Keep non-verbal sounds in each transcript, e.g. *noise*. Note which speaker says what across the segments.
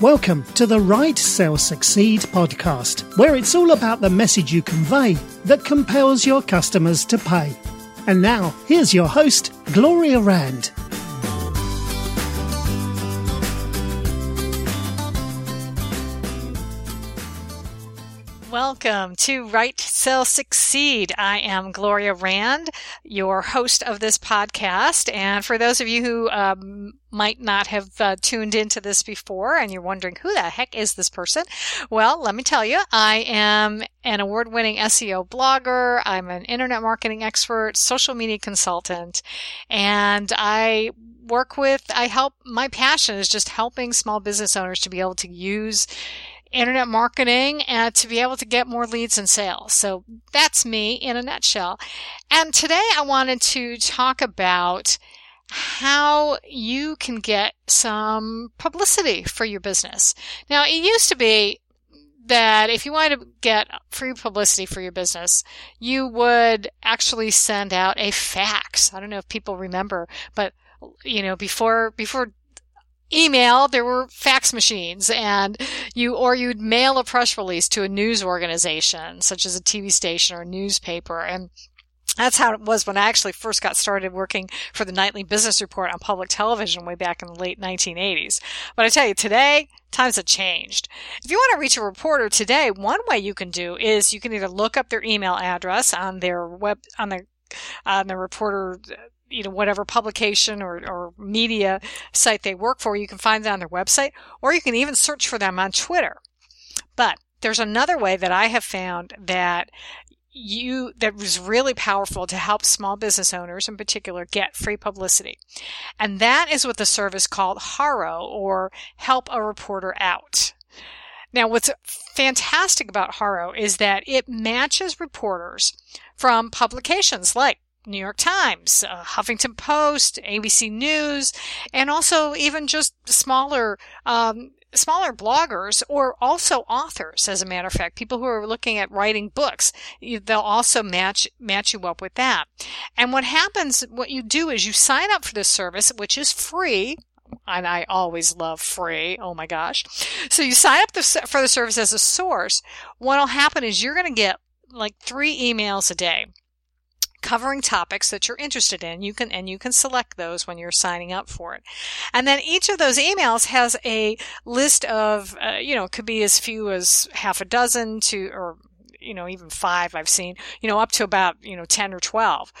Speaker 1: Welcome to the Write Sell Succeed podcast, where it's all about the message you convey that compels your customers to pay. And now, here's your host, Gloria Rand.
Speaker 2: Welcome to Write Sell Succeed. I am Gloria Rand, your host of this podcast. And for those of you who um, might not have uh, tuned into this before and you're wondering who the heck is this person? Well, let me tell you, I am an award winning SEO blogger. I'm an internet marketing expert, social media consultant, and I work with, I help, my passion is just helping small business owners to be able to use internet marketing and to be able to get more leads and sales. So that's me in a nutshell. And today I wanted to talk about how you can get some publicity for your business. Now, it used to be that if you wanted to get free publicity for your business, you would actually send out a fax. I don't know if people remember, but you know, before, before email, there were fax machines and you, or you'd mail a press release to a news organization, such as a TV station or a newspaper. And that's how it was when I actually first got started working for the Nightly Business Report on public television way back in the late 1980s. But I tell you, today, times have changed. If you want to reach a reporter today, one way you can do is you can either look up their email address on their web, on the, on the reporter you know, whatever publication or, or media site they work for, you can find them on their website, or you can even search for them on Twitter. But there's another way that I have found that you that was really powerful to help small business owners in particular get free publicity. And that is with a service called Haro or Help a Reporter Out. Now, what's fantastic about Haro is that it matches reporters from publications like New York Times, uh, Huffington Post, ABC News, and also even just smaller, um, smaller bloggers or also authors, as a matter of fact, people who are looking at writing books, they'll also match, match you up with that. And what happens, what you do is you sign up for this service, which is free and I always love free. Oh my gosh. So you sign up for the service as a source. What'll happen is you're going to get like three emails a day covering topics that you're interested in. You can, and you can select those when you're signing up for it. And then each of those emails has a list of, uh, you know, could be as few as half a dozen to, or you know, even five I've seen, you know, up to about, you know, 10 or 12.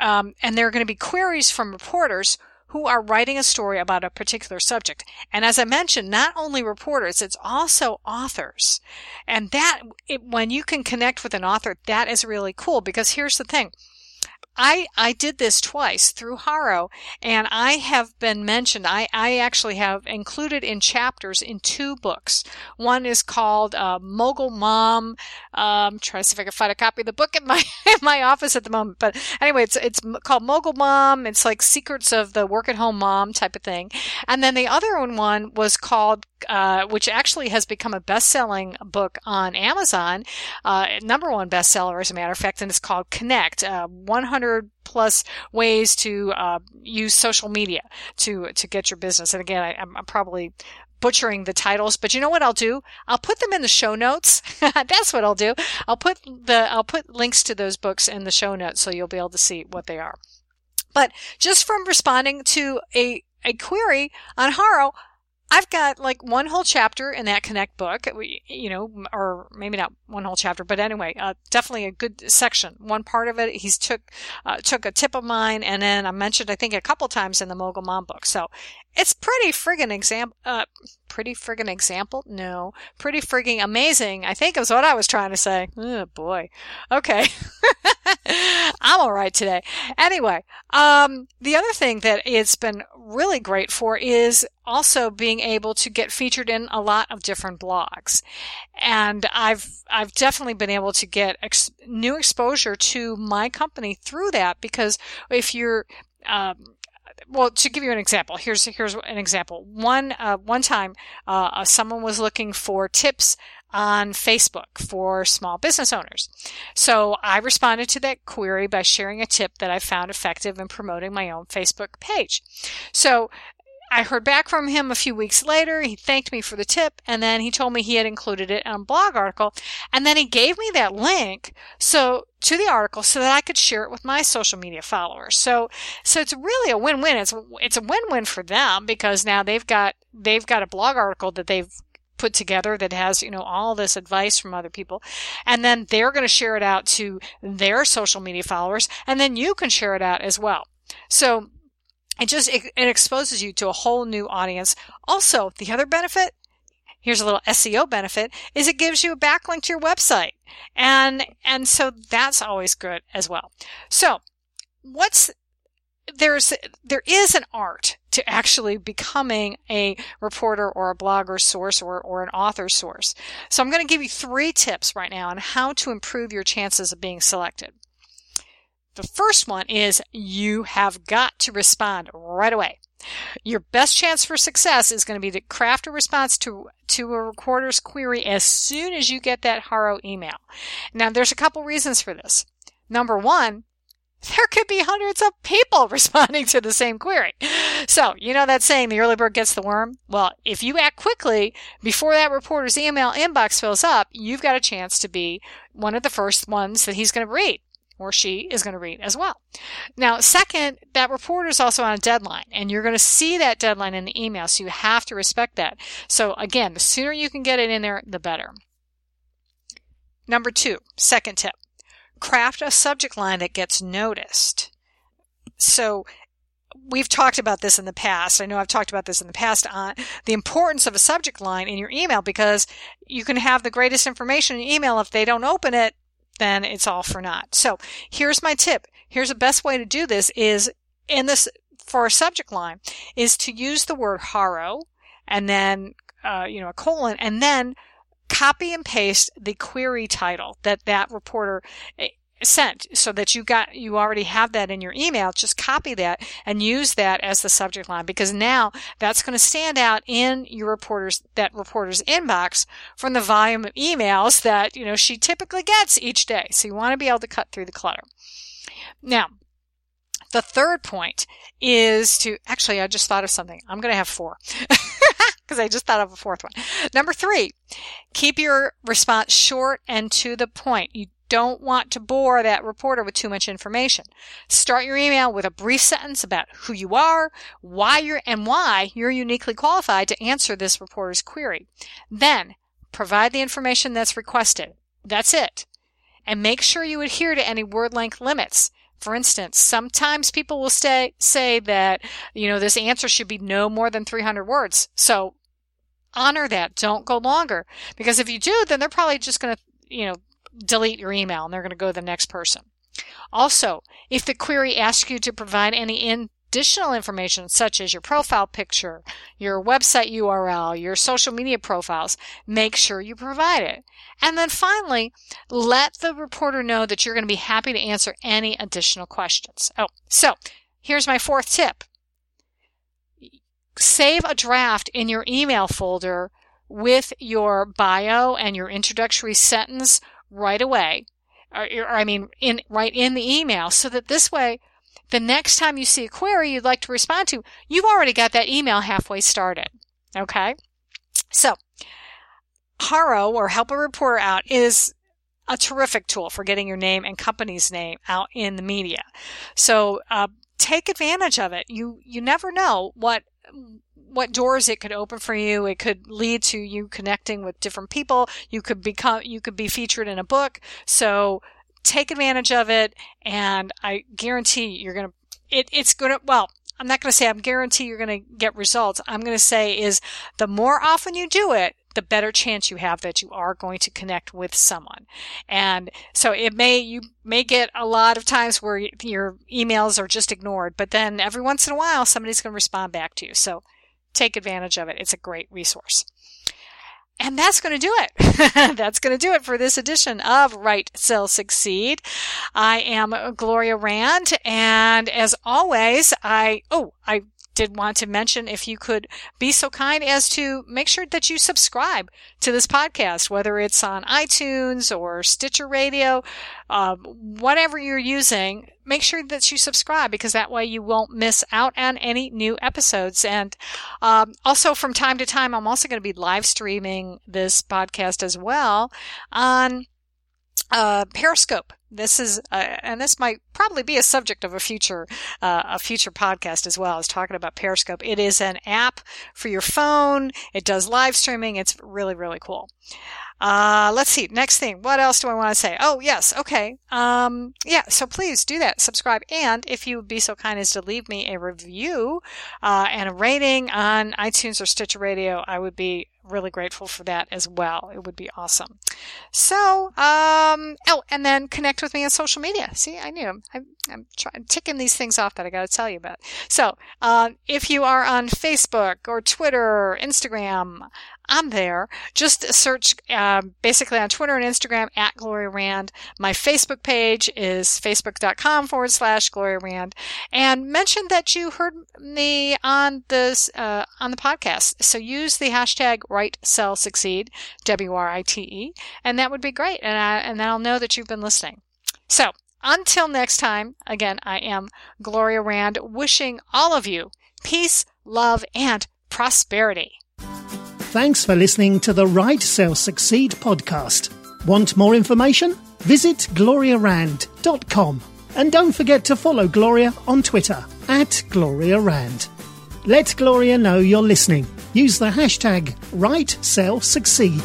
Speaker 2: Um, and there are going to be queries from reporters who are writing a story about a particular subject. And as I mentioned, not only reporters, it's also authors. And that, it, when you can connect with an author, that is really cool because here's the thing. I, I did this twice through Haro and I have been mentioned. I, I actually have included in chapters in two books. One is called uh, Mogul Mom. Um, trying to see if I can find a copy of the book in my *laughs* in my office at the moment. But anyway, it's it's called Mogul Mom. It's like Secrets of the Work at Home Mom type of thing. And then the other one was called uh, which actually has become a best-selling book on Amazon, uh, number one bestseller as a matter of fact, and it's called Connect: uh, 100 plus ways to uh, use social media to to get your business. And again, I'm, I'm probably butchering the titles, but you know what I'll do? I'll put them in the show notes. *laughs* That's what I'll do. I'll put the I'll put links to those books in the show notes so you'll be able to see what they are. But just from responding to a a query on Haro, I've got like one whole chapter in that Connect book, you know, or maybe not one whole chapter, but anyway, uh, definitely a good section. One part of it, he's took uh, took a tip of mine, and then I mentioned I think a couple times in the Mogul Mom book. So it's pretty friggin' example. Uh, pretty friggin' example? No, pretty friggin' amazing. I think is what I was trying to say. Oh boy. Okay. *laughs* I'm all right today. Anyway, um, the other thing that it's been really great for is also being able to get featured in a lot of different blogs. And I've, I've definitely been able to get ex- new exposure to my company through that because if you're, um, well, to give you an example, here's here's an example. One uh, one time, uh, someone was looking for tips on Facebook for small business owners. So I responded to that query by sharing a tip that I found effective in promoting my own Facebook page. So I heard back from him a few weeks later. He thanked me for the tip and then he told me he had included it in a blog article. And then he gave me that link so to the article so that I could share it with my social media followers. So, so it's really a win-win. It's, it's a win-win for them because now they've got, they've got a blog article that they've put together that has, you know, all this advice from other people. And then they're going to share it out to their social media followers. And then you can share it out as well. So it just, it, it exposes you to a whole new audience. Also, the other benefit, here's a little SEO benefit, is it gives you a backlink to your website. And, and so that's always good as well. So what's, there's, there is an art to actually becoming a reporter or a blogger source or, or an author source. So I'm going to give you three tips right now on how to improve your chances of being selected. The first one is you have got to respond right away. Your best chance for success is going to be to craft a response to, to a recorder's query as soon as you get that Haro email. Now, there's a couple reasons for this. Number one, there could be hundreds of people *laughs* responding to the same query. So, you know that saying, the early bird gets the worm? Well, if you act quickly before that reporter's email inbox fills up, you've got a chance to be one of the first ones that he's going to read or she is going to read as well. Now, second, that reporter is also on a deadline and you're going to see that deadline in the email. So you have to respect that. So again, the sooner you can get it in there, the better. Number two, second tip, craft a subject line that gets noticed. So we've talked about this in the past. I know I've talked about this in the past on the importance of a subject line in your email because you can have the greatest information in email. If they don't open it, then it's all for naught. So here's my tip. Here's the best way to do this is in this for a subject line is to use the word Haro and then, uh, you know, a colon and then copy and paste the query title that that reporter eh, sent so that you got you already have that in your email just copy that and use that as the subject line because now that's going to stand out in your reporter's that reporter's inbox from the volume of emails that you know she typically gets each day so you want to be able to cut through the clutter now the third point is to actually i just thought of something i'm going to have four *laughs* because I just thought of a fourth one. Number three, keep your response short and to the point. You don't want to bore that reporter with too much information. Start your email with a brief sentence about who you are, why you're, and why you're uniquely qualified to answer this reporter's query. Then provide the information that's requested. That's it. And make sure you adhere to any word length limits. For instance, sometimes people will say, say that, you know, this answer should be no more than 300 words. So honor that. Don't go longer. Because if you do, then they're probably just going to, you know, delete your email and they're going to go to the next person. Also, if the query asks you to provide any additional information such as your profile picture, your website URL, your social media profiles, make sure you provide it. And then finally, let the reporter know that you're going to be happy to answer any additional questions. Oh, so here's my fourth tip. Save a draft in your email folder with your bio and your introductory sentence right away, or, or I mean, in right in the email, so that this way, the next time you see a query you'd like to respond to, you've already got that email halfway started. Okay, so Haro or Help a Reporter Out is a terrific tool for getting your name and company's name out in the media. So uh, take advantage of it. You you never know what what doors it could open for you. It could lead to you connecting with different people. You could become, you could be featured in a book. So take advantage of it. And I guarantee you're going to, it, it's going to, well, I'm not going to say I'm guarantee you're going to get results. I'm going to say is the more often you do it, the better chance you have that you are going to connect with someone. And so it may, you may get a lot of times where your emails are just ignored, but then every once in a while somebody's going to respond back to you. So take advantage of it. It's a great resource. And that's going to do it. *laughs* that's going to do it for this edition of Write Sell Succeed. I am Gloria Rand. And as always, I, oh, I did want to mention if you could be so kind as to make sure that you subscribe to this podcast, whether it's on iTunes or Stitcher Radio, uh, whatever you're using. Make sure that you subscribe because that way you won't miss out on any new episodes. And um, also, from time to time, I'm also going to be live streaming this podcast as well on uh, Periscope. This is, uh, and this might probably be a subject of a future, uh, a future podcast as well. I was talking about Periscope. It is an app for your phone. It does live streaming. It's really, really cool. Uh, let's see. Next thing. What else do I want to say? Oh, yes. Okay. Um, yeah. So please do that. Subscribe. And if you would be so kind as to leave me a review, uh, and a rating on iTunes or Stitcher Radio, I would be really grateful for that as well. It would be awesome. So, um, oh, and then connect with me on social media. See, I knew I'm, I'm trying, ticking these things off that I got to tell you about. So, uh, if you are on Facebook or Twitter, or Instagram, I'm there. Just search uh, basically on Twitter and Instagram at Gloria Rand. My Facebook page is facebook.com forward slash Gloria Rand. And mention that you heard me on this uh, on the podcast. So use the hashtag Write Sell Succeed W R I T E, and that would be great. And I, and then I'll know that you've been listening. So until next time, again, I am Gloria Rand, wishing all of you peace, love, and prosperity.
Speaker 1: Thanks for listening to the Write Sell Succeed podcast. Want more information? Visit gloriarand.com. And don't forget to follow Gloria on Twitter at Gloria Rand. Let Gloria know you're listening. Use the hashtag Sell Succeed.